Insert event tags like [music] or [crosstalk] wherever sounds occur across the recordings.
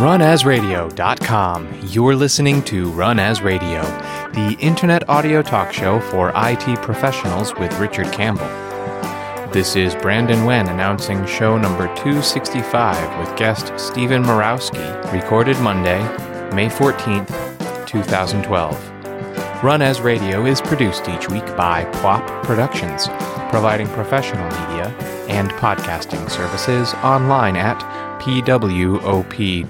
Runasradio.com, you're listening to Run As Radio, the internet audio talk show for IT professionals with Richard Campbell. This is Brandon Wen announcing show number 265 with guest Stephen Murawski, recorded Monday, May 14th, 2012. Run As Radio is produced each week by Pwop Productions, providing professional media and podcasting services online at pwop.com.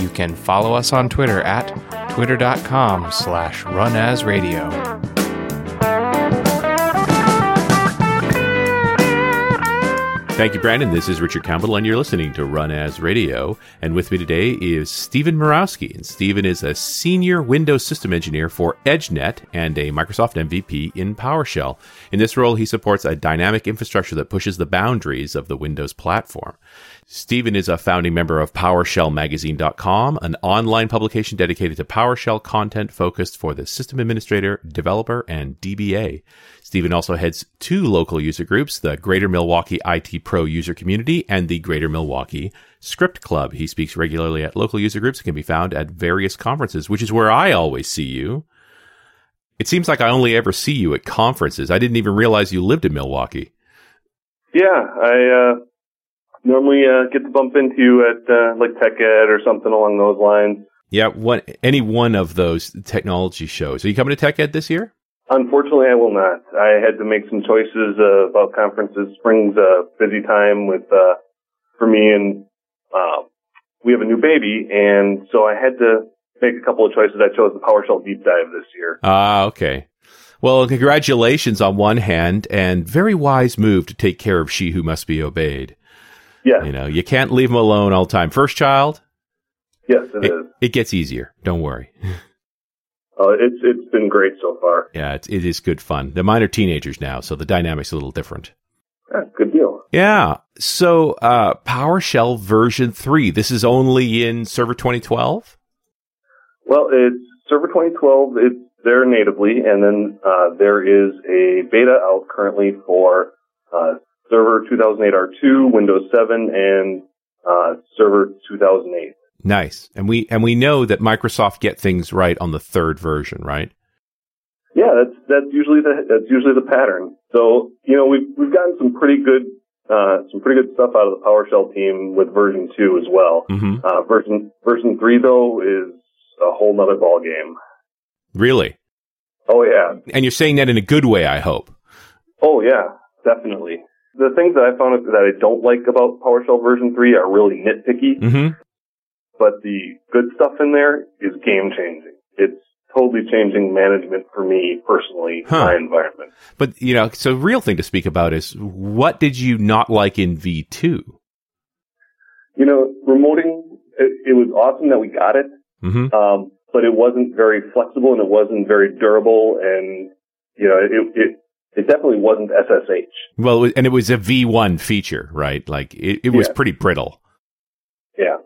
You can follow us on Twitter at twitter.com slash runasradio. Thank you, Brandon. This is Richard Campbell, and you're listening to Run As Radio. And with me today is Stephen Murawski. And Stephen is a senior Windows system engineer for EdgeNet and a Microsoft MVP in PowerShell. In this role, he supports a dynamic infrastructure that pushes the boundaries of the Windows platform. Stephen is a founding member of PowerShellMagazine.com, an online publication dedicated to PowerShell content focused for the system administrator, developer, and DBA. Stephen also heads two local user groups, the Greater Milwaukee IT Pro user community and the Greater Milwaukee Script Club. He speaks regularly at local user groups and can be found at various conferences, which is where I always see you. It seems like I only ever see you at conferences. I didn't even realize you lived in Milwaukee. Yeah, I uh, normally uh, get to bump into you at uh, like Tech Ed or something along those lines. Yeah, one any one of those technology shows. Are you coming to Tech Ed this year? Unfortunately, I will not. I had to make some choices uh, about conferences. Spring's a busy time with uh, for me, and uh, we have a new baby, and so I had to make a couple of choices. I chose the PowerShell deep dive this year. Ah, okay. Well, congratulations on one hand, and very wise move to take care of she who must be obeyed. Yeah. You know, you can't leave them alone all the time. First child? Yes, it, it is. It gets easier. Don't worry. [laughs] Uh, it's it's been great so far. Yeah, it's, it is good fun. The mine are teenagers now, so the dynamic's a little different. Yeah, good deal. Yeah. So uh, PowerShell version three. This is only in Server 2012. Well, it's Server 2012. It's there natively, and then uh, there is a beta out currently for uh, Server 2008 R2, Windows 7, and uh, Server 2008. Nice, and we and we know that Microsoft get things right on the third version, right? Yeah, that's that's usually the that's usually the pattern. So you know we've we've gotten some pretty good uh, some pretty good stuff out of the PowerShell team with version two as well. Mm-hmm. Uh, version version three though is a whole nother ball game. Really? Oh yeah. And you're saying that in a good way, I hope. Oh yeah, definitely. The things that I found that I don't like about PowerShell version three are really nitpicky. Mm-hmm but the good stuff in there is game changing. It's totally changing management for me personally, huh. my environment. But, you know, so the real thing to speak about is what did you not like in V2? You know, remoting, it, it was awesome that we got it. Mm-hmm. Um, but it wasn't very flexible and it wasn't very durable and, you know, it, it, it definitely wasn't SSH. Well, and it was a V1 feature, right? Like it, it was yeah. pretty brittle. Yeah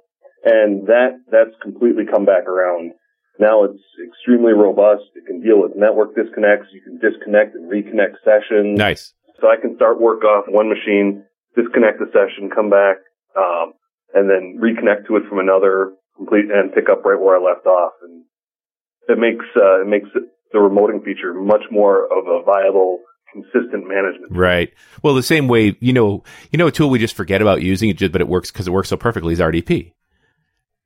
and that that's completely come back around. Now it's extremely robust. It can deal with network disconnects. You can disconnect and reconnect sessions. Nice. So I can start work off one machine, disconnect the session, come back, um, and then reconnect to it from another, complete and pick up right where I left off. And it makes uh, it makes the remoting feature much more of a viable consistent management. Right. Well, the same way, you know, you know, a tool we just forget about using it, just, but it works because it works so perfectly is RDP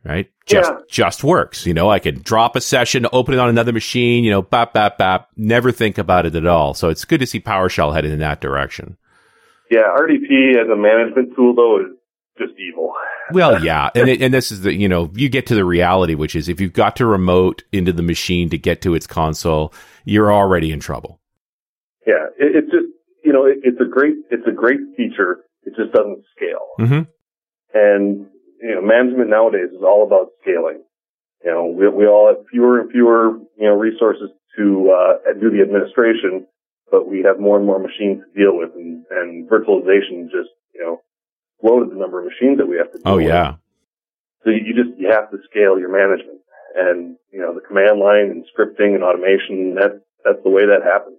right? Just yeah. just works. You know, I can drop a session, open it on another machine, you know, bap bap bap, never think about it at all. So it's good to see PowerShell headed in that direction. Yeah, RDP as a management tool though is just evil. [laughs] well, yeah, and it, and this is the you know you get to the reality, which is if you've got to remote into the machine to get to its console, you're already in trouble. Yeah, it, it's just you know it, it's a great it's a great feature. It just doesn't scale. Mm-hmm. And you know, management nowadays is all about scaling. You know, we, we all have fewer and fewer, you know, resources to, uh, do the administration, but we have more and more machines to deal with and, and virtualization just, you know, loaded the number of machines that we have to deal Oh, yeah. With. So you just, you have to scale your management and, you know, the command line and scripting and automation, that, that's the way that happens.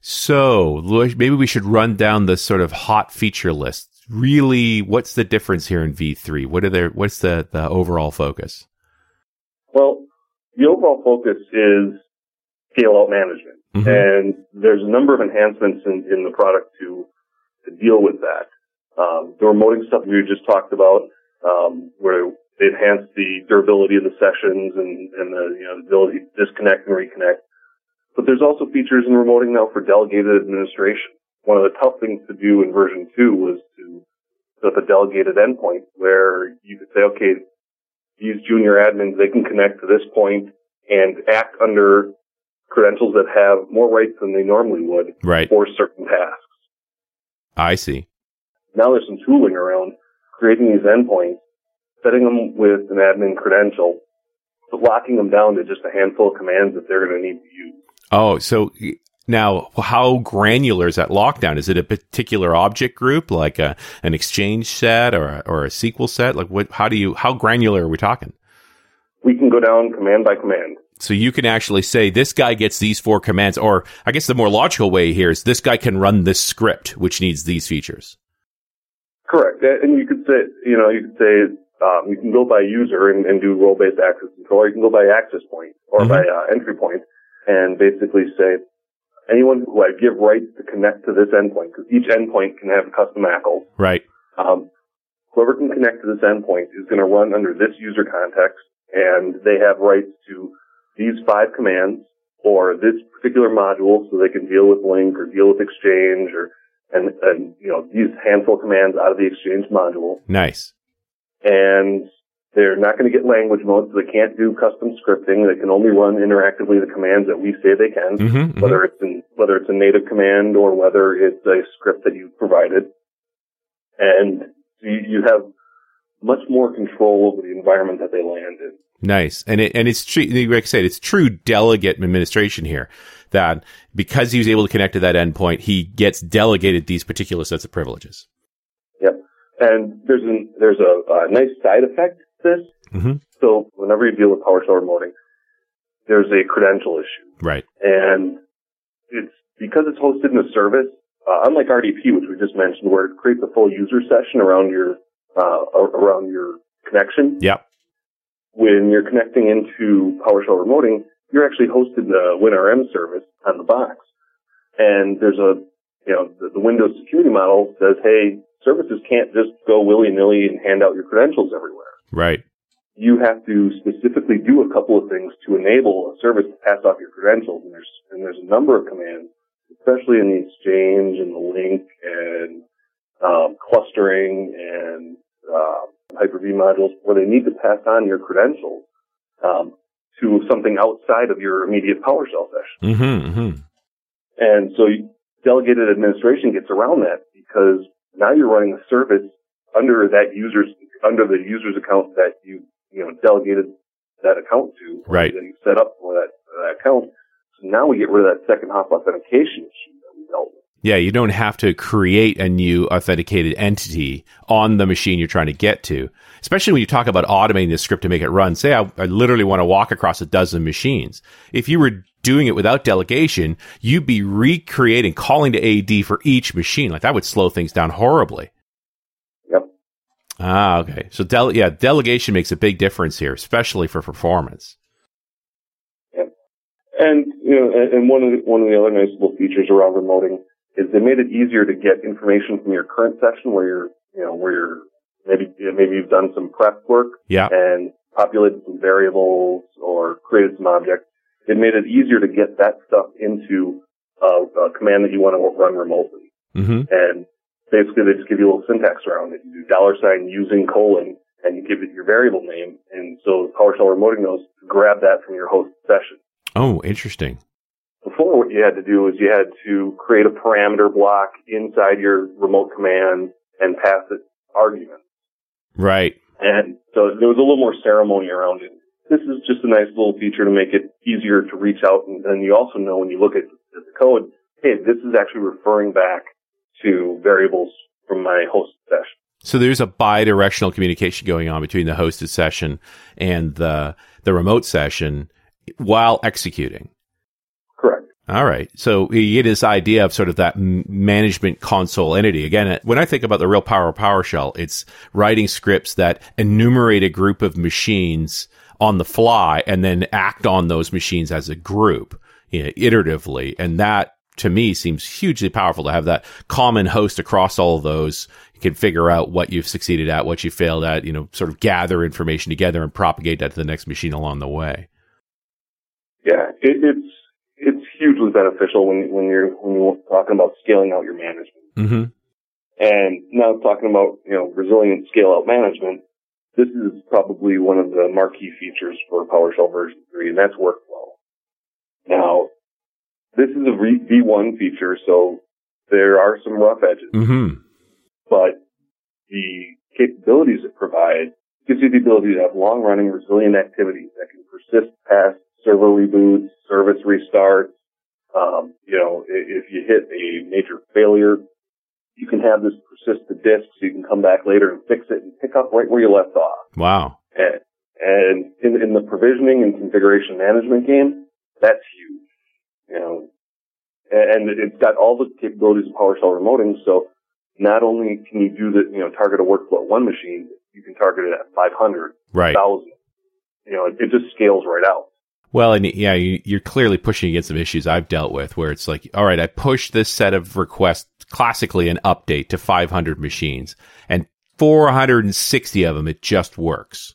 So maybe we should run down the sort of hot feature list really what's the difference here in V3? What are their what's the the overall focus? Well, the overall focus is scale out management, mm-hmm. and there's a number of enhancements in, in the product to to deal with that. Um, the remoting stuff we just talked about, um, where they enhance the durability of the sessions and, and the, you know, the ability to disconnect and reconnect. But there's also features in remoting now for delegated administration. One of the tough things to do in version two was to set up a delegated endpoint where you could say, okay, these junior admins, they can connect to this point and act under credentials that have more rights than they normally would right. for certain tasks. I see. Now there's some tooling around creating these endpoints, setting them with an admin credential, but locking them down to just a handful of commands that they're going to need to use. Oh, so now how granular is that lockdown? Is it a particular object group, like a, an exchange set or a, or a SQL set? Like what? How do you? How granular are we talking? We can go down command by command. So you can actually say this guy gets these four commands, or I guess the more logical way here is this guy can run this script, which needs these features. Correct. And you could say, you know, you could say, um, you can go by user and, and do role-based access control, or you can go by access point or mm-hmm. by uh, entry point and basically say, anyone who I give rights to connect to this endpoint, because each endpoint can have custom ACLs. Right. Um, whoever can connect to this endpoint is going to run under this user context, and they have rights to these five commands or this particular module so they can deal with Lync or deal with exchange or and, and you know these handful of commands out of the Exchange module. Nice. And they're not going to get language mode, so they can't do custom scripting. They can only run interactively the commands that we say they can, mm-hmm, mm-hmm. whether mm-hmm. it's in whether it's a native command or whether it's a script that you provided. And you, you have much more control over the environment that they land in. Nice, and it and it's true. Like I said, it's true delegate administration here that because he was able to connect to that endpoint, he gets delegated these particular sets of privileges. Yep. And there's an, there's a, a nice side effect this. Mm-hmm. So whenever you deal with PowerShell remoting, there's a credential issue. Right. And it's because it's hosted in a service, uh, unlike RDP, which we just mentioned, where it creates a full user session around your, uh, around your connection. Yep. When you're connecting into PowerShell remoting, you're actually hosting the WinRM service on the box. And there's a, you know, the, the Windows security model says, hey, services can't just go willy-nilly and hand out your credentials everywhere. Right. You have to specifically do a couple of things to enable a service to pass off your credentials. And there's, and there's a number of commands, especially in the exchange and the Lync and, um, clustering and, uh, Hyper-V modules where they need to pass on your credentials. Um, to something outside of your immediate PowerShell session. Mm-hmm, mm-hmm. And so delegated administration gets around that because now you're running a service under that user's under the user's account that you you know delegated that account to, right? That you set up for that, that account. So now we get rid of that second hop authentication issue that we dealt with. Yeah, you don't have to create a new authenticated entity on the machine you're trying to get to. Especially when you talk about automating the script to make it run. Say I, I literally want to walk across a dozen machines. If you were doing it without delegation, you'd be recreating, calling to AD for each machine. Like that would slow things down horribly. Ah, okay. So, dele- yeah, delegation makes a big difference here, especially for performance. Yep. And you know, and, one of the, one of the other nice little features around remoting is they made it easier to get information from your current session where you're, you know, where you're maybe maybe you've done some prep work yeah. and populated some variables or created some objects. It made it easier to get that stuff into a, a command that you want to run remotely. Mm-hmm. And basically, they just give you a little syntax around it. You do dollar sign using colon, and you give it your variable name. And so PowerShell remoting knows to grab that from your host session. Oh, interesting. Before, what you had to do is you had to create a parameter block inside your remote command and pass it arguments. Right. And so there was a little more ceremony around it. This is just a nice little feature to make it easier to reach out. And then you also know when you look at, at the code, hey, this is actually referring back to variables from my host session. So there's a bi-directional communication going on between the hosted session and the the remote session while executing. Correct. All right. So you get this idea of sort of that management console entity. Again, uh, when I think about the real power of PowerShell, it's writing scripts that enumerate a group of machines on the fly and then act on those machines as a group, you know, iteratively. And that to me seems hugely powerful to have that common host across all of those. You can figure out what you've succeeded at, what you failed at, you know, sort of gather information together and propagate that to the next machine along the way. Yeah, it, it's it's hugely beneficial when when you're when you're talking about scaling out your management. Mm-hmm. And now talking about you know resilient scale out management, this is probably one of the marquee features for PowerShell version three, and that's workflow. Now, this is a V1 feature, so there are some rough edges. Mm-hmm. But the capabilities it provides gives you the ability to have long running resilient activities that can persist past server reboots, service restarts. Um, you know, if you hit a major failure, you can have this persist to disk so you can come back later and fix it and pick up right where you left off. Wow. And, and in, in the provisioning and configuration management game, that's huge. You know, and it's got all the capabilities of PowerShell remoting. So not only can you do the, you know, target a workflow at one machine, you can target it at 500, right. 1,000. You know, it, it just scales right out. Well, and yeah, you, are clearly pushing against some issues I've dealt with where it's like, all right, I push this set of requests, classically an update to 500 machines, and 460 of them, it just works.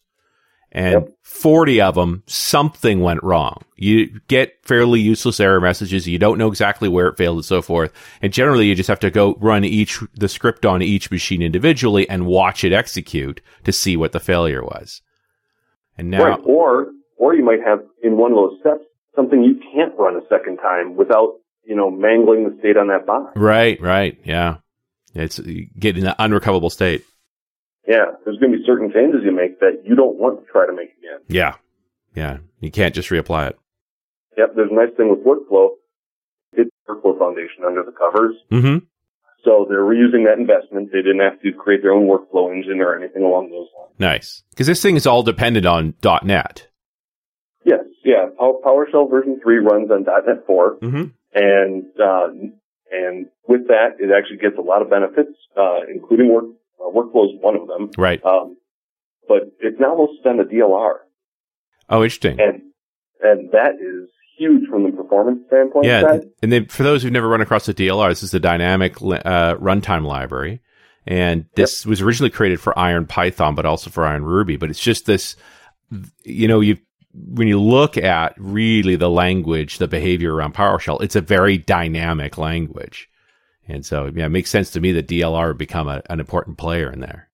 And yep. 40 of them, something went wrong. You get fairly useless error messages. You don't know exactly where it failed and so forth. And generally, you just have to go run each, the script on each machine individually and watch it execute to see what the failure was. And now, right. or or you might have in one of those steps something you can't run a second time without, you know, mangling the state on that box. Right, right. Yeah. It's getting an unrecoverable state. Yeah. There's going to be certain changes you make that you don't want to try to make again. Yeah. Yeah. You can't just reapply it. Yep. There's a nice thing with workflow. It's workflow foundation under the covers. Mm-hmm. So they're reusing that investment. They didn't have to create their own workflow engine or anything along those lines. Nice. Because this thing is all dependent on .NET. Yes, yeah. PowerShell version three runs on .NET 4, mm-hmm. and uh, and with that, it actually gets a lot of benefits, uh, including work uh, workflows, one of them. Right. Um, but it's now hosted on the DLR. Oh, interesting. And and that is huge from the performance standpoint. Yeah, side. and then for those who've never run across the DLR, this is the dynamic uh, runtime library, and this yep. was originally created for IronPython, but also for IronRuby. But it's just this, you know, you when you look at really the language, the behavior around PowerShell, it's a very dynamic language. And so, yeah, it makes sense to me that DLR would become a, an important player in there.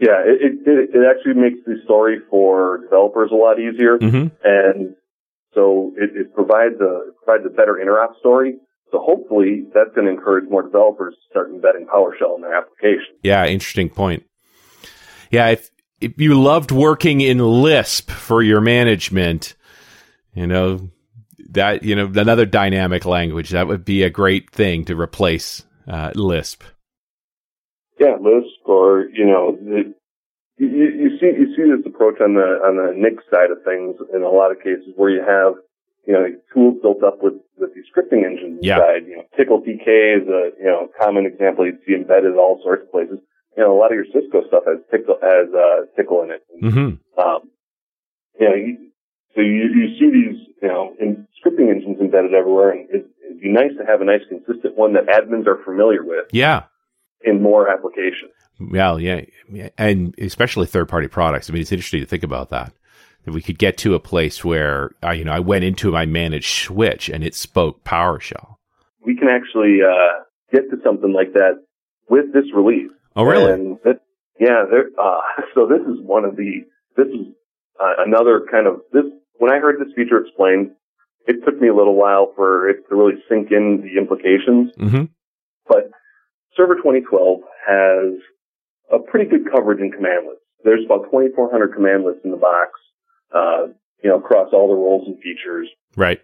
Yeah, it, it, it actually makes the story for developers a lot easier. Mm-hmm. And so it, it provides a, it provides a better interop story. So hopefully that's going to encourage more developers to start embedding PowerShell in their application. Yeah, interesting point. Yeah, if if you loved working in Lisp for your management, you know, that, you know, another dynamic language, that would be a great thing to replace uh, Lisp. Yeah, Lisp or, you know, the, you, you see you see this approach on the on the Nix side of things in a lot of cases where you have you know tools built up with with these scripting engines yeah. inside. You know, Tcl/Tk is a you know common example you'd see embedded in all sorts of places you know, a lot of your Cisco stuff has Tcl, has, uh, Tcl in it. Mm-hmm. Um, you know, you, so you, you see these, you know, in scripting engines embedded everywhere, and it, it'd be nice to have a nice consistent one that admins are familiar with. Yeah. In more applications. Well, yeah, and especially third-party products. I mean, it's interesting to think about that. That we could get to a place where, I, you know, I went into my managed switch and it spoke PowerShell. We can actually uh, get to something like that with this release. Oh, really? And it, yeah, there. Uh, [laughs] so this is one of the. This is uh, another kind of this. When I heard this feature explained, it took me a little while for it to really sink in the implications. Mm-hmm. But Server 2012 has a pretty good coverage in commandlets. There's about 2,400 commandlets in the box, uh, you know, across all the roles and features. Right.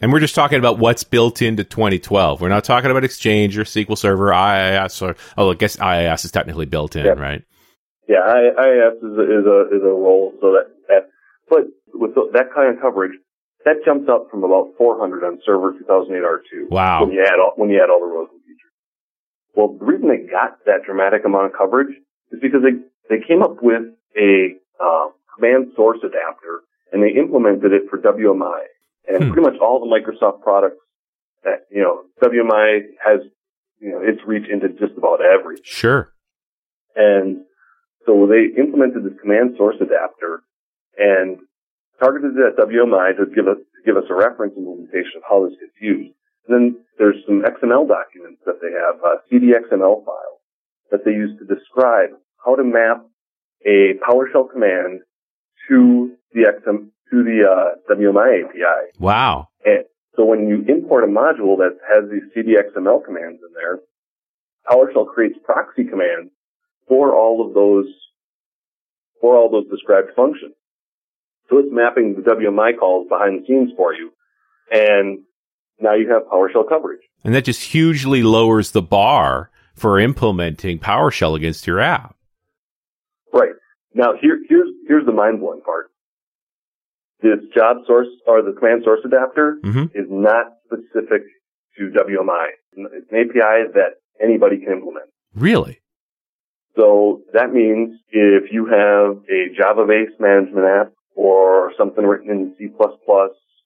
And we're just talking about what's built into 2012. We're not talking about Exchange or SQL Server, IIS, or oh, I guess IIS is technically built in, right? Yeah, IIS is a, is a is a role so that, that but with the, that kind of coverage, that jumps up from about 400 on server 2008 R2. Wow. When you add all, when you add all the rows and features. Well, the reason they got that dramatic amount of coverage is because they, they came up with a, uh, command source adapter and they implemented it for WMI. And Hmm. pretty much all the Microsoft products that, you know, WMI has, you know, its reach into just about everything. Sure. And so they implemented this command source adapter and targeted at WMI to give us to give us a reference implementation of how this gets used. And then there's some XML documents that they have, uh, CDXML files that they use to describe how to map a PowerShell command to the XM to the uh, WMI API. Wow. And so when you import a module that has these CDXML commands in there, PowerShell creates proxy commands for all of those, for all those described functions. So it's mapping the WMI calls behind the scenes for you. And now you have PowerShell coverage. And that just hugely lowers the bar for implementing PowerShell against your app. Right. Now here, here's, here's the mind blowing part. This job source or the command source adapter hmm is not specific to WMI. It's an API that anybody can implement. Really? So that means if you have a Java-based management app or something written in C++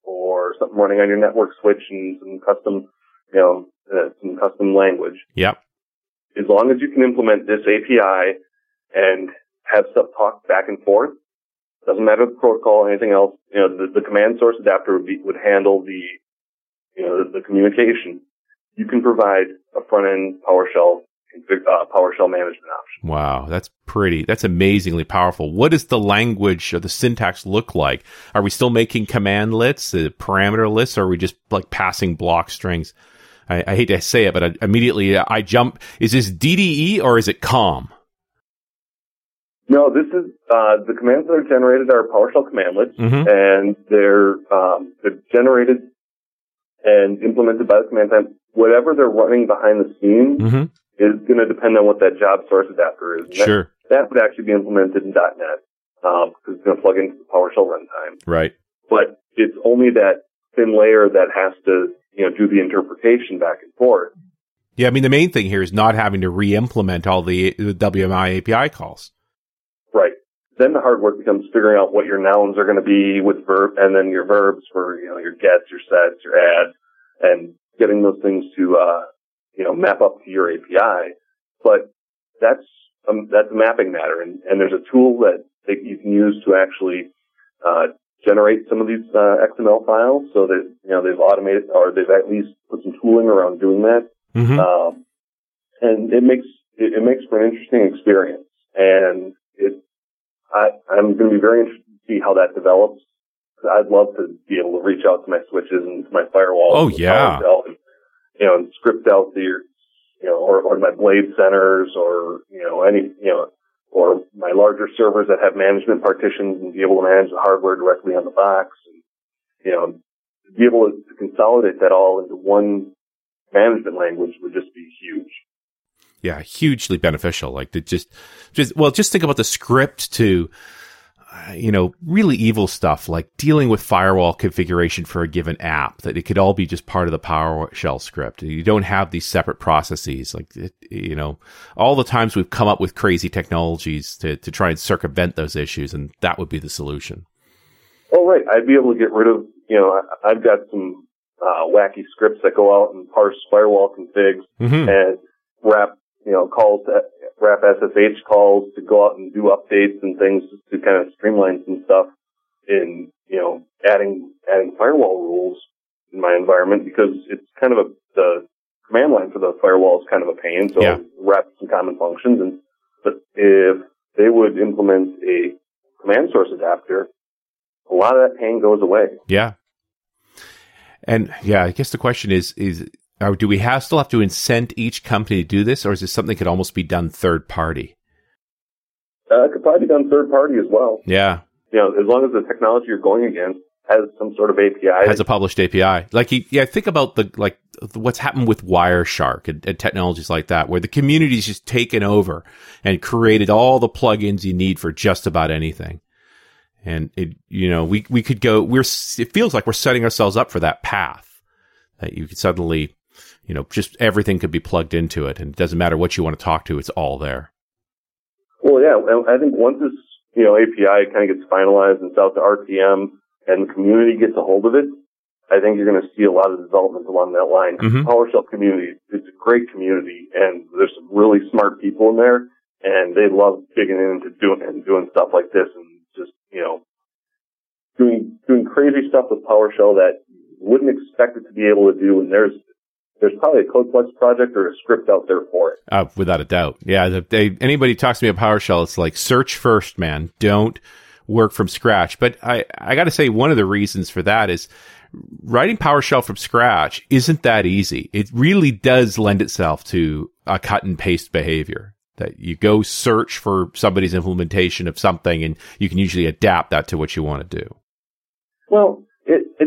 or something running on your network switch and some custom, you know, uh, some custom language, Yep. as long as you can implement this API and have stuff talk back and forth, doesn't matter the protocol or anything else, you know, the, the command source adapter would be, would handle the, you know, the, the communication. You can provide a front-end PowerShell, config, uh, PowerShell management option. Wow, that's pretty. That's amazingly powerful. What does the language or the syntax look like? Are we still making command lists, uh, parameter lists, or are we just like passing block strings? I, I hate to say it, but I, immediately I jump. Is this DDE or is it COM? No, this is uh, the commands that are generated are PowerShell commandlets, Mhm. and they're um, they're generated and implemented by the command time. Whatever they're running behind the scenes hmm is going to depend on what that job source adapter is. And that- Sure. That, would actually be implemented in .NET um, because it's going to plug into the PowerShell runtime. Right. But it's only that thin layer that has to you know do the interpretation back and forth. Yeah, I mean the main thing here is not having to re-implement all the, the WMI API calls. Right. Then the hard work becomes figuring out what your nouns are going to be with verb, and then your verbs for you know your gets, your sets, your adds, and getting those things to uh, you know map up to your API. But that's um, that's a mapping matter, and, and there's a tool that, that you can use to actually uh, generate some of these uh, XML files, so that you know they've automated or they've at least put some tooling around doing that hmm um, and it makes it, it makes for an interesting experience. And it, I, I'm going to be very interested to see how that develops. I'd love to be able to reach out to my switches and to my firewalls. Oh, yeah. And, you know, and script out the, you know, or, or my blade centers or, you know, any, you know, or my larger servers that have management partitions and be able to manage the hardware directly on the box and, you know, be able to, consolidate that all into one management language would just be huge. yeah, hugely beneficial. Like to just, just well, just think about the script to, you know, really evil stuff like dealing with firewall configuration for a given app. That it could all be just part of the PowerShell script. You don't have these separate processes. Like it, you know, all the times we've come up with crazy technologies to to try and circumvent those issues, and that would be the solution. Oh, right. I'd be able to get rid of, you know, I've got some uh, wacky scripts that go out and parse firewall configs hmm and wrap, you know, calls, to, wrap SSH calls to go out and do updates and things to kind of streamline some stuff in, you know, adding, adding firewall rules in my environment because it's kind of a, the command line for the firewall is kind of a pain. So Yeah. wrap some common functions and, but if they would implement a command source adapter, a lot of that pain goes away. Yeah. And yeah, I guess the question is, is, or do we have, still have to incent each company to do this, or is this something that could almost be done third party? Uh, it could probably be done third party as well. Yeah. You know, as long as the technology you're going against has some sort of API. Has a published API. Like, yeah, think about the, like, what's happened with Wireshark and, and technologies like that, where the community's just taken over and created all the plugins you need for just about anything. And it, you know, we, we could go, we're, it feels like we're setting ourselves up for that path that you could suddenly, you know, just everything could be plugged into it and it doesn't matter what you want to talk to, it's all there. Well, yeah, I think once this, you know, API kind of gets finalized and it's out to RTM and the community gets a hold of it, I think you're going to see a lot of developments along that line. Mm-hmm. PowerShell community, it's a great community and there's some really smart people in there and they love digging into doing and doing stuff like this and just, you know, doing, doing crazy stuff with PowerShell that wouldn't expect it to be able to do. And there's, there's probably a CodePlex project or a script out there for it. Uh, without a doubt. Yeah. They, anybody talks to me about PowerShell, it's like search first, man. Don't work from scratch. But I, I got to say, one of the reasons for that is writing PowerShell from scratch isn't that easy. It really does lend itself to a cut and paste behavior that you go search for somebody's implementation of something and you can usually adapt that to what you want to do. Well, it, it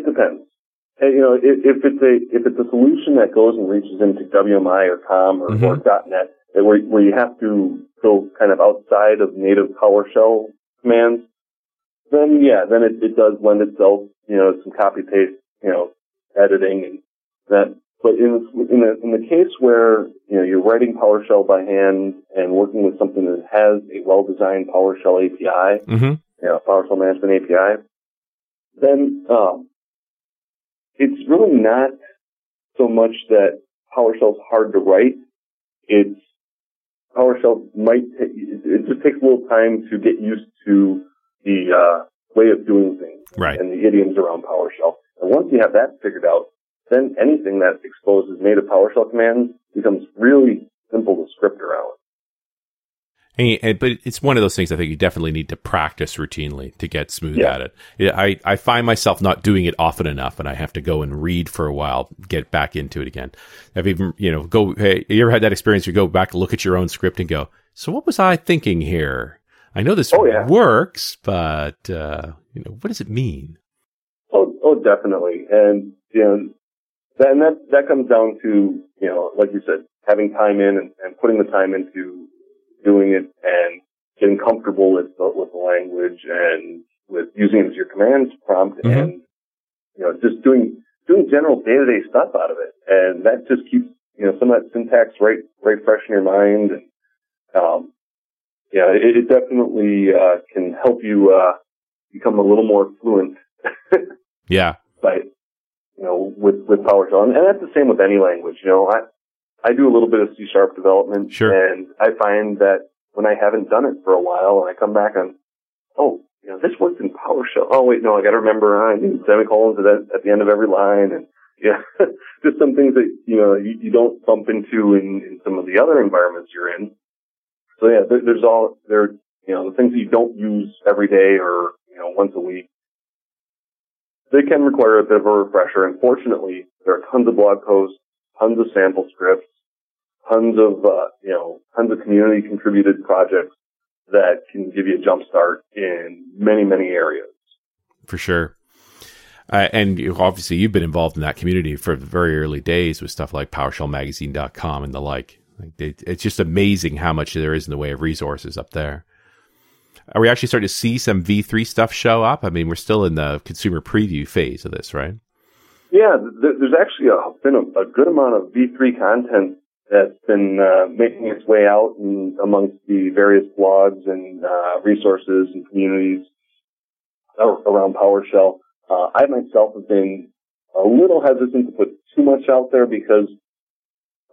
you know, if, if, it's a if it's a solution that goes and reaches into WMI or COM or, mm-hmm. or .NET, where where you have to go kind of outside of native PowerShell commands, then yeah, then it, it does lend itself, you know, some copy paste, you know, editing and that. But in in the in the case where you know you're writing PowerShell by hand and working with something that has a well designed PowerShell API, mm-hmm. you know, PowerShell Management API, then um, it's really not so much that PowerShell's hard to write. It's PowerShell might t- it just takes a little time to get used to the uh, way of doing things right. and the idioms around PowerShell. And once you have that figured out, then anything that exposes native PowerShell commands becomes really simple to script around. And, but it's one of those things I think you definitely need to practice routinely to get smooth yeah. at it. I, I find myself not doing it often enough and I have to go and read for a while, get back into it again. I've even, you know, go, hey, you ever had that experience? You go back, look at your own script and go, so what was I thinking here? I know this oh, yeah. works, but uh, you know, what does it mean? Oh, oh, definitely, and you know, that, and that that comes down to you know, like you said, having time in and, and putting the time into doing it and getting comfortable with the, with the language and with using it as your command prompt mm-hmm. and you know, just doing doing general day to day stuff out of it, and that just keeps you know some of that syntax right right fresh in your mind and um, yeah, it, it definitely uh, can help you uh, become a little more fluent. [laughs] yeah. By you know, with with PowerShell, and, and that's the same with any language. You know, I I do a little bit of C sharp development, sure. and I find that when I haven't done it for a while, and I come back on, oh, you know, this works in PowerShell. Oh wait, no, I got to remember ah, I need semicolons at, the, at the end of every line, and [laughs] yeah, just some things that you know you, you don't bump into in, in some of the other environments you're in. So yeah, there, there's all there, you know, the things that you don't use every day or, you know, once a week. They can require a bit of a refresher. Unfortunately, there are tons of blog posts, tons of sample scripts, tons of, uh, you know, tons of community contributed projects that can give you a jump start in many, many areas. For sure. Uh, and you, obviously, you've been involved in that community for the very early days with stuff like PowerShellMagazine.com and the like. Like it, it's just amazing how much there is in the way of resources up there. Are we actually starting to see some V3 stuff show up? I mean, we're still in the consumer preview phase of this, right? Yeah, there's actually a, been a, a, good amount of V3 content that's been uh, making its way out in, amongst the various blogs and uh, resources and communities around PowerShell. Uh, I myself have been a little hesitant to put too much out there because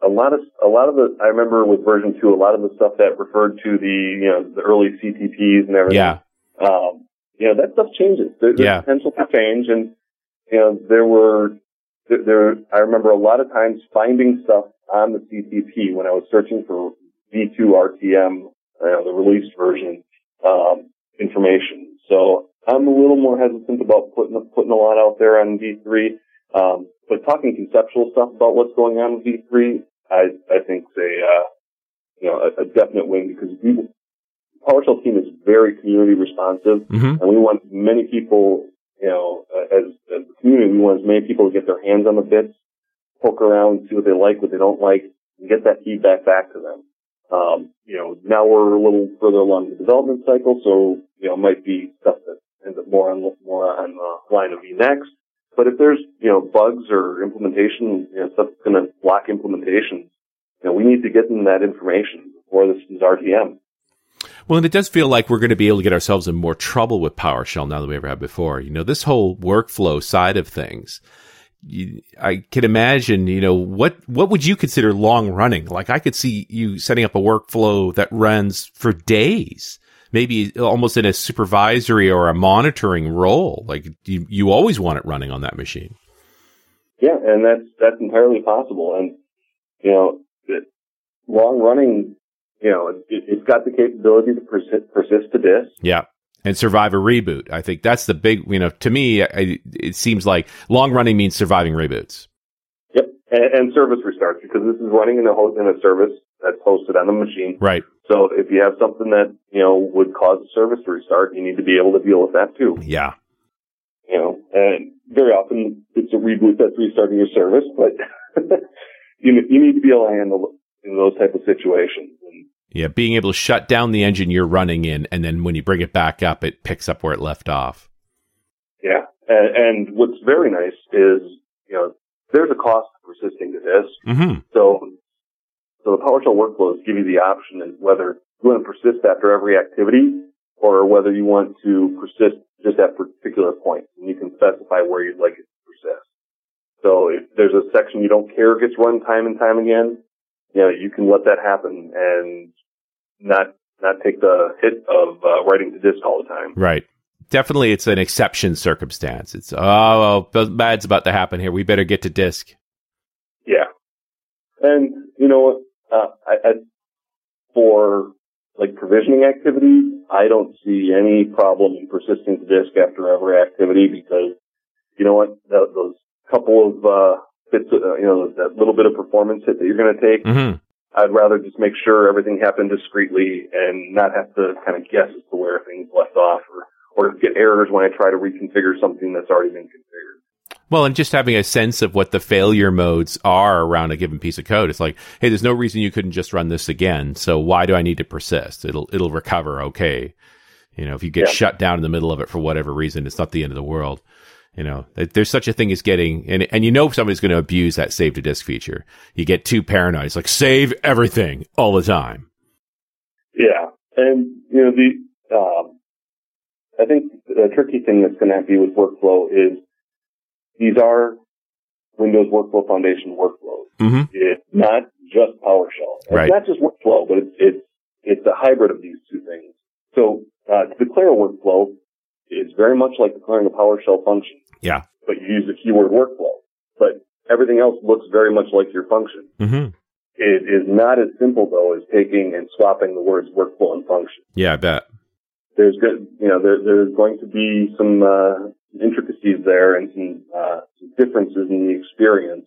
a lot of a lot of the I remember with version two, a lot of the stuff that referred to the you know the early CTPs and everything. Yeah. Um, you know that stuff changes. There, there's yeah. potential for change, and you know there were there, there. I remember a lot of times finding stuff on the CTP when I was searching for V2 RTM, you know, the released version um, information. So I'm a little more hesitant about putting putting a lot out there on V3. Um, but talking conceptual stuff about what's going on with V3, I, I think a, uh, you know, a, a, definite win because we, PowerShell team is very community responsive mm-hmm. and we want many people, you know, as, as a community, we want as many people to get their hands on the bits, poke around, see what they like, what they don't like, and get that feedback back to them. Um, you know, now we're a little further along the development cycle, so, you know, it might be stuff that ends up more on more on the line of next. But if there's you know bugs or implementation you know, stuff that's going to block implementation, you know we need to get them that information before this is RTM. Well, and it does feel like we're going to be able to get ourselves in more trouble with PowerShell now than we ever have before. You know, this whole workflow side of things. You, I can imagine, you know, what, what would you consider long running? Like I could see you setting up a workflow that runs for days, maybe almost in a supervisory or a monitoring role. Like you, you always want it running on that machine. Yeah. And that's, that's entirely possible. And, you know, long running you know, it, has got the capability to persist, persist to this. Yeah. And survive a reboot. I think that's the big, you know, to me, I, it seems like long running means surviving reboots. Yep. And, and service restarts because this is running in a, in a service that's hosted on the machine. Right. So if you have something that, you know, would cause a service to restart, you need to be able to deal with that too. Yeah. You know, and very often it's a reboot that's restarting your service, but [laughs] you, you need to be able to handle in those type of situations. And, yeah, being able to shut down the engine you're running in, and then when you bring it back up, it picks up where it left off. Yeah, and, and what's very nice is you know there's a cost persisting to this. Mm-hmm. So, so the PowerShell workflows give you the option of whether you want to persist after every activity or whether you want to persist just at particular points, and you can specify where you'd like it to persist. So if there's a section you don't care gets run time and time again, you know, you can let that happen and not not take the hit of uh, writing to disk all the time. Right. Definitely, it's an exception circumstance. It's oh, well, bad's about to happen here. We better get to disk. Yeah, and you know what? Uh, I, I, for like provisioning activity, I don't see any problem in persisting to disk after every activity because you know what? those couple of uh, bits, uh, you know, that little bit of performance hit that you're going to take. Mm-hmm. I'd rather just make sure everything happened discreetly and not have to kind of guess as to where things left off or, or get errors when I try to reconfigure something that's already been configured. Well, and just having a sense of what the failure modes are around a given piece of code. It's like, hey, there's no reason you couldn't just run this again. So why do I need to persist? It'll it'll recover okay. You know, if you get yeah. shut down in the middle of it for whatever reason, it's not the end of the world. You know, there's such a thing as getting, and, and you know somebody's going to abuse that save to disk feature. You get too paranoid. It's like save everything all the time. Yeah. And, you know, the, um, I think the tricky thing that's going to be with workflow is these are Windows Workflow Foundation workflows. Mm-hmm. It's not just PowerShell. It's right. not just workflow, but it's, it's, it's a hybrid of these two things. So, uh, to declare a workflow, is very much like declaring a PowerShell function. Yeah. But you use the keyword workflow. But everything else looks very much like your function. Mm-hmm. It is not as simple though as taking and swapping the words workflow and function. Yeah, I bet. There's good, you know, there, there's going to be some uh, intricacies there and some, uh, some differences in the experience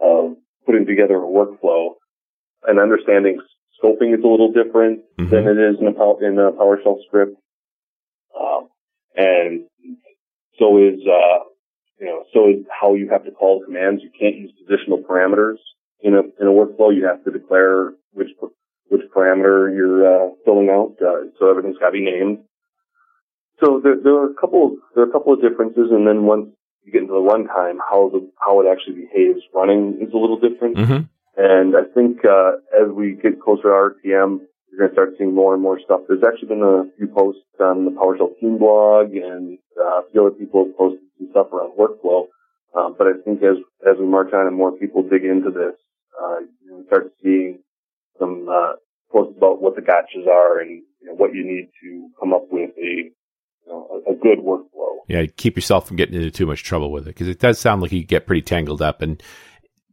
of putting together a workflow and understanding scoping is a little different mm-hmm. than it is in a, in a PowerShell script. Um, and so is uh, you know so is how you have to call commands. You can't use positional parameters in a in a workflow. You have to declare which which parameter you're uh, filling out. Uh, so everything's got to be named. So there, there are a couple of, there are a couple of differences, and then once you get into the runtime, how the how it actually behaves running is a little different. Mm-hmm. And I think uh, as we get closer to RTM, you're going to start seeing more and more stuff. There's actually been a few posts on the PowerShell team blog and uh, a few other people have posted some stuff around workflow. Um, but I think as as we march on and more people dig into this, uh, you start seeing some uh, posts about what the gotchas are and you know, what you need to come up with a you know, a, a good workflow. Yeah, keep yourself from getting into too much trouble with it because it does sound like you get pretty tangled up and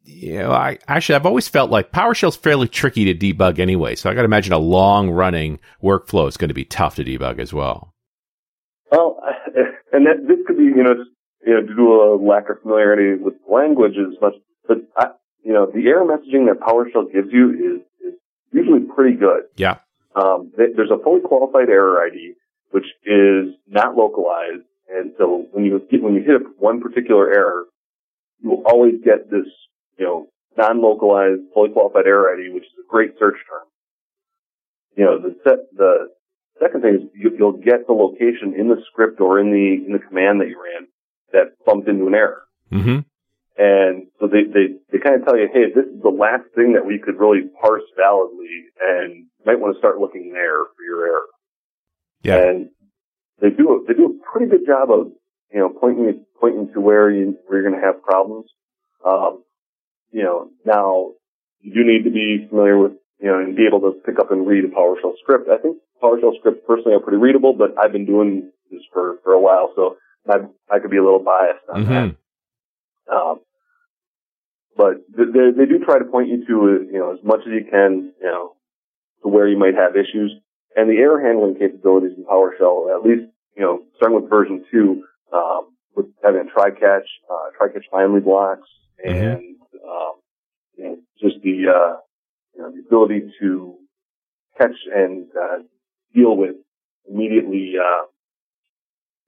you know, I actually I've always felt like PowerShell's fairly tricky to debug anyway. So I got to imagine a long running workflow is going to be tough to debug as well. Well, [laughs] and that this could be you know just you know due to a lack of familiarity with language as much, but I, you know the error messaging that PowerShell gives you is, is usually pretty good. Yeah. Um, there's a fully qualified error ID which is not localized, and so when you get, when you hit one particular error, you will always get this non-localized, fully qualified error ID, which is a great search term. You know, the set, the second thing is you, you'll get the location in the script or in the in the command that you ran that bumped into an error. Mm-hmm. And so they, they, they kind of tell you, hey, this is the last thing that we could really parse validly and you might want to start looking there for your error. Yeah. And they do a, they do a pretty good job of, you know, pointing, pointing to where you, where you're going to have problems. Um, you know, now you do need to be familiar with, you know, and be able to pick up and read a PowerShell script. I think PowerShell scripts personally are pretty readable, but I've been doing this for, for a while, so I, I could be a little biased on Mm-hmm. that. Um, but they, they do try to point you to, uh, you know, as much as you can, you know, to where you might have issues. And the error handling capabilities in PowerShell, at least, you know, starting with version two, um, with having a try-catch, uh, try-catch finally blocks and, um, you know, just the, uh, you know, the ability to catch and, uh, deal with immediately, uh,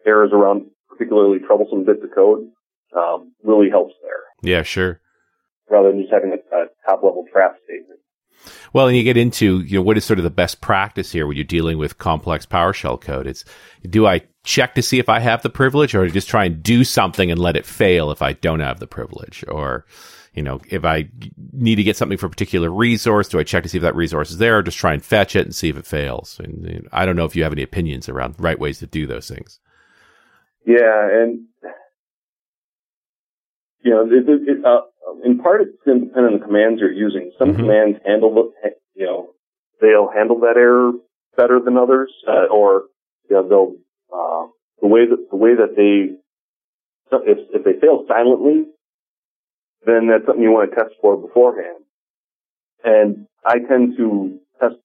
errors around particularly troublesome bits of code, um, really helps there Yeah, sure. rather than just having a, a top level trap statement. Well, and you get into you know what is sort of the best practice here when you're dealing with complex PowerShell code. It's do I check to see if I have the privilege, or just try and do something and let it fail if I don't have the privilege, or you know if I need to get something for a particular resource, do I check to see if that resource is there, or just try and fetch it and see if it fails? And know, I don't know if you have any opinions around right ways to do those things. Yeah, and you know, it, it, it, uh, in part it's going to depend on the commands you're using. Some Mhm. commands handle, the, you know, they'll handle that error better than others, uh, or you know, they'll uh, the way that the way that they if if they fail silently, then that's something you want to test for beforehand. And I tend to test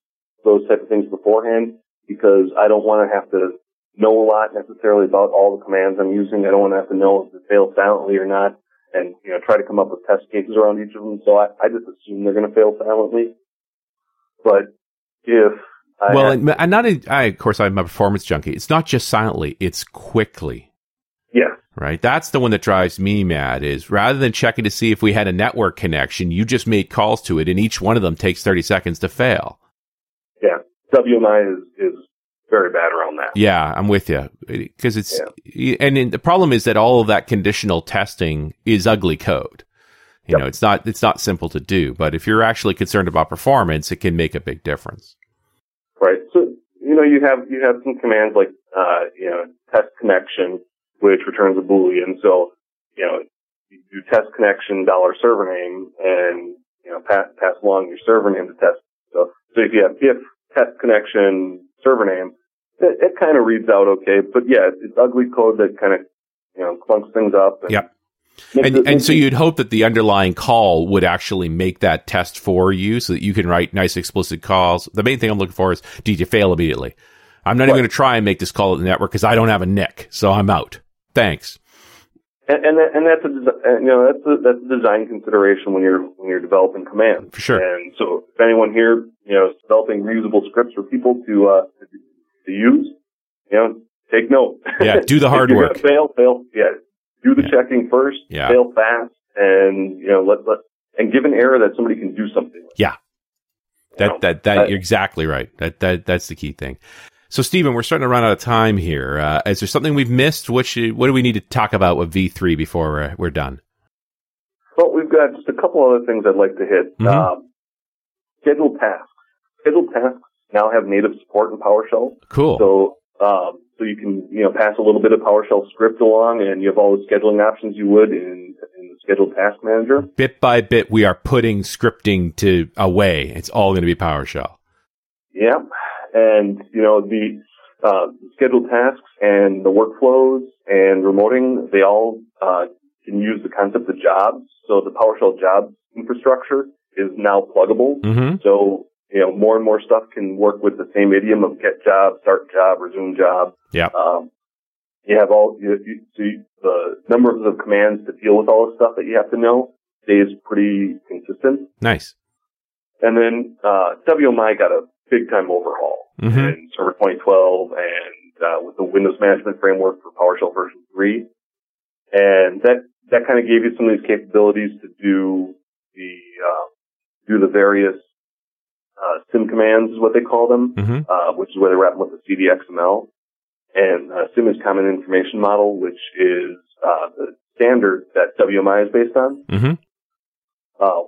those type of things beforehand because I don't want to have to know a lot necessarily about all the commands I'm using. I don't want to have to know if they fail silently or not, and you know try to come up with test cases around each of them. So I, I just assume they're going to fail silently. But if I well, have- and, not a, I, of course, I'm a performance junkie. It's not just silently; it's quickly. yeah, right? That's the one that drives me mad is rather than checking to see if we had a network connection, you just made calls to it and each one of them takes 30 seconds to fail. yeah, WMI is is very bad around that. Yeah, I'm with you. Because it's, and then the problem is that all of that conditional testing is ugly code. You Yep. know, it's not, it's not simple to do, but if you're actually concerned about performance, it can make a big difference. Right. So, you know, you have, you have some commands like, uh, you know, test connection, which returns a Boolean. So, you know, you do test connection dollar server name and, you know, pass, pass along your server name to test. So, so if you have if test connection server name, it, it kind of reads out okay. But yeah, it's ugly code that kind of, you know, clunks things up. And Yep. And, it- and so you'd hope that the underlying call would actually make that test for you so that you can write nice explicit calls. The main thing I'm looking for is, did you fail immediately? I'm not even going to try and make this call at the network because I don't have a NIC, so I'm out. Thanks. And and, that, and that's a you know that's a, that's a design consideration when you're when you're developing commands. For sure. And so if anyone here you know is developing reusable scripts for people to uh to, use, you know, take note. Yeah, do the [laughs] hard work. Fail, fail. Yeah, do the Yeah. checking first. Yeah. Fail fast, and you know let let and give an error that somebody can do something. With. Yeah. Know, That that that you're exactly right. That that that's the key thing. So, Stephen, we're starting to run out of time here. Uh, is there something we've missed? What should, what do we need to talk about with V3 before we're, we're done? Well, we've got just a couple other things I'd like to hit. Mhm. Um, scheduled tasks. Scheduled tasks now have native support in PowerShell. Cool. So, um, so you can, you know, pass a little bit of PowerShell script along and you have all the scheduling options you would in, in the scheduled task manager. bit by bit, we are putting scripting to away. It's all going to be PowerShell. Yeah. And, you know, the, uh, scheduled tasks and the workflows and remoting, they all, uh, can use the concept of jobs. So the PowerShell jobs infrastructure is now pluggable. Mm-hmm. So, you know, more and more stuff can work with the same idiom of get job, start job, resume job. Yeah. Um, you have all, you, you see the number of commands to deal with all the stuff that you have to know stays pretty consistent. Nice. And then, uh, WMI got a big time overhaul Mm-hmm. in Server 2012 and, uh, with the Windows Management Framework for PowerShell version 3. And that, that kind of gave you some of these capabilities to do the, uh, do the various, uh, CIM commands is what they call them, hmm uh, which is where they wrap them with the CDXML. And uh, CIM is Common Information Model, which is uh, the standard that WMI is based on. hmm Uh,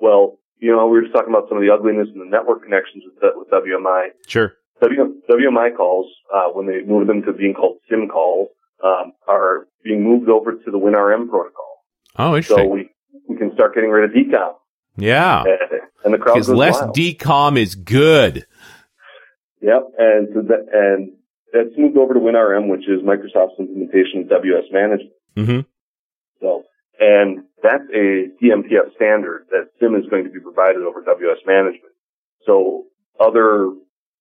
well, you know, we were just talking about some of the ugliness in the network connections with, with WMI. Sure. W, WMI calls, uh, when they move them to being called CIM calls, um, are being moved over to the WinRM protocol. Oh, interesting. So we, we can start getting rid of DCOM. Yeah. And, and the crowd Because less wild. DCOM is good. Yep, and so that, and that's moved over to WinRM, which is Microsoft's implementation of WS management. hmm So, and that's a DMTF standard that CIM is going to be provided over WS management. So other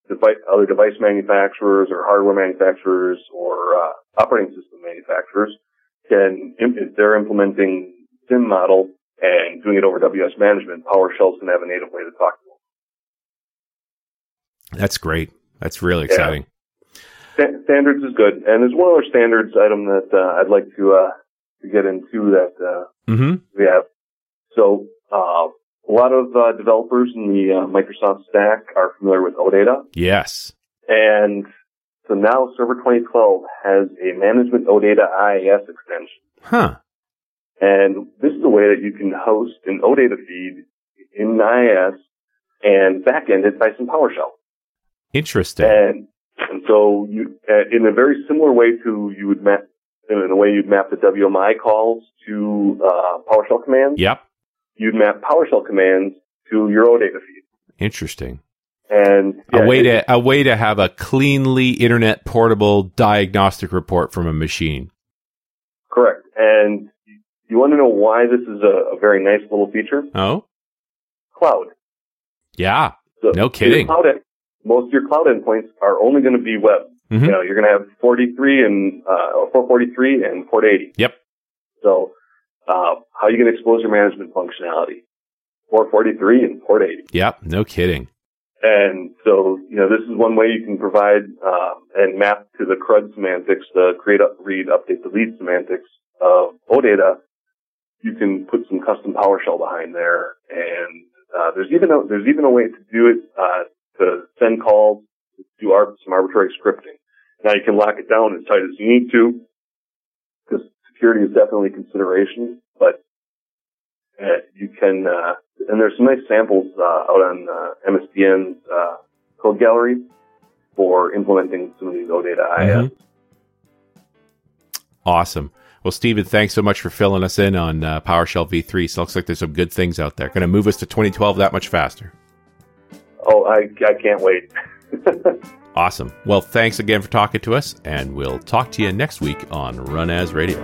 device, other device manufacturers or hardware manufacturers or uh, operating system manufacturers can, if they're implementing CIM model and doing it over WS management, PowerShell's going to have a native way to talk to them. That's great. That's really Yeah. exciting. Standards is good, and there's one other standards item that uh, I'd like to uh, to get into that uh, hmm we have. So uh, a lot of uh, developers in the uh, Microsoft stack are familiar with OData, Yes. and so now Server 2012 has a Management OData IIS extension, Huh. And this is a way that you can host an OData feed in IIS and backend it by some PowerShell. Interesting. And and so you, uh, in a very similar way to you would map, in a way you'd map the WMI calls to uh, PowerShell commands. Yep. You'd map PowerShell commands to your OData feed. Interesting. And a way to a way to have a cleanly internet portable diagnostic report from a machine. correct. And you want to know why this is a, a very nice little feature? Oh, Cloud. yeah. So No kidding. Cloud, most of your cloud endpoints are only going to be web. Mhm. You know, you're going to have 43 and uh, or 443 and port 80. Yep. So, uh, how are you going to expose your management functionality? 443 and port 80. Yep. No kidding. And so, you know, this is one way you can provide uh, and map to the CRUD semantics, the create, up, read, update, delete semantics of OData. You can put some custom PowerShell behind there, and uh, there's even a, there's even a way to do it uh, to send calls, to do some arbitrary scripting. Now you can lock it down as tight as you need to, because security is definitely a consideration. But uh, you can, uh, and there's some nice samples uh, out on uh, MSDN's code gallery for implementing some of these OData IIS. Mhm. Awesome. Well, Stephen, thanks so much for filling us in on uh, PowerShell v3. So it looks like there's some good things out there. Going to move us to 2012 that much faster. Oh, I, I can't wait. [laughs] Awesome. Well, thanks again for talking to us, and we'll talk to you next week on Run As Radio.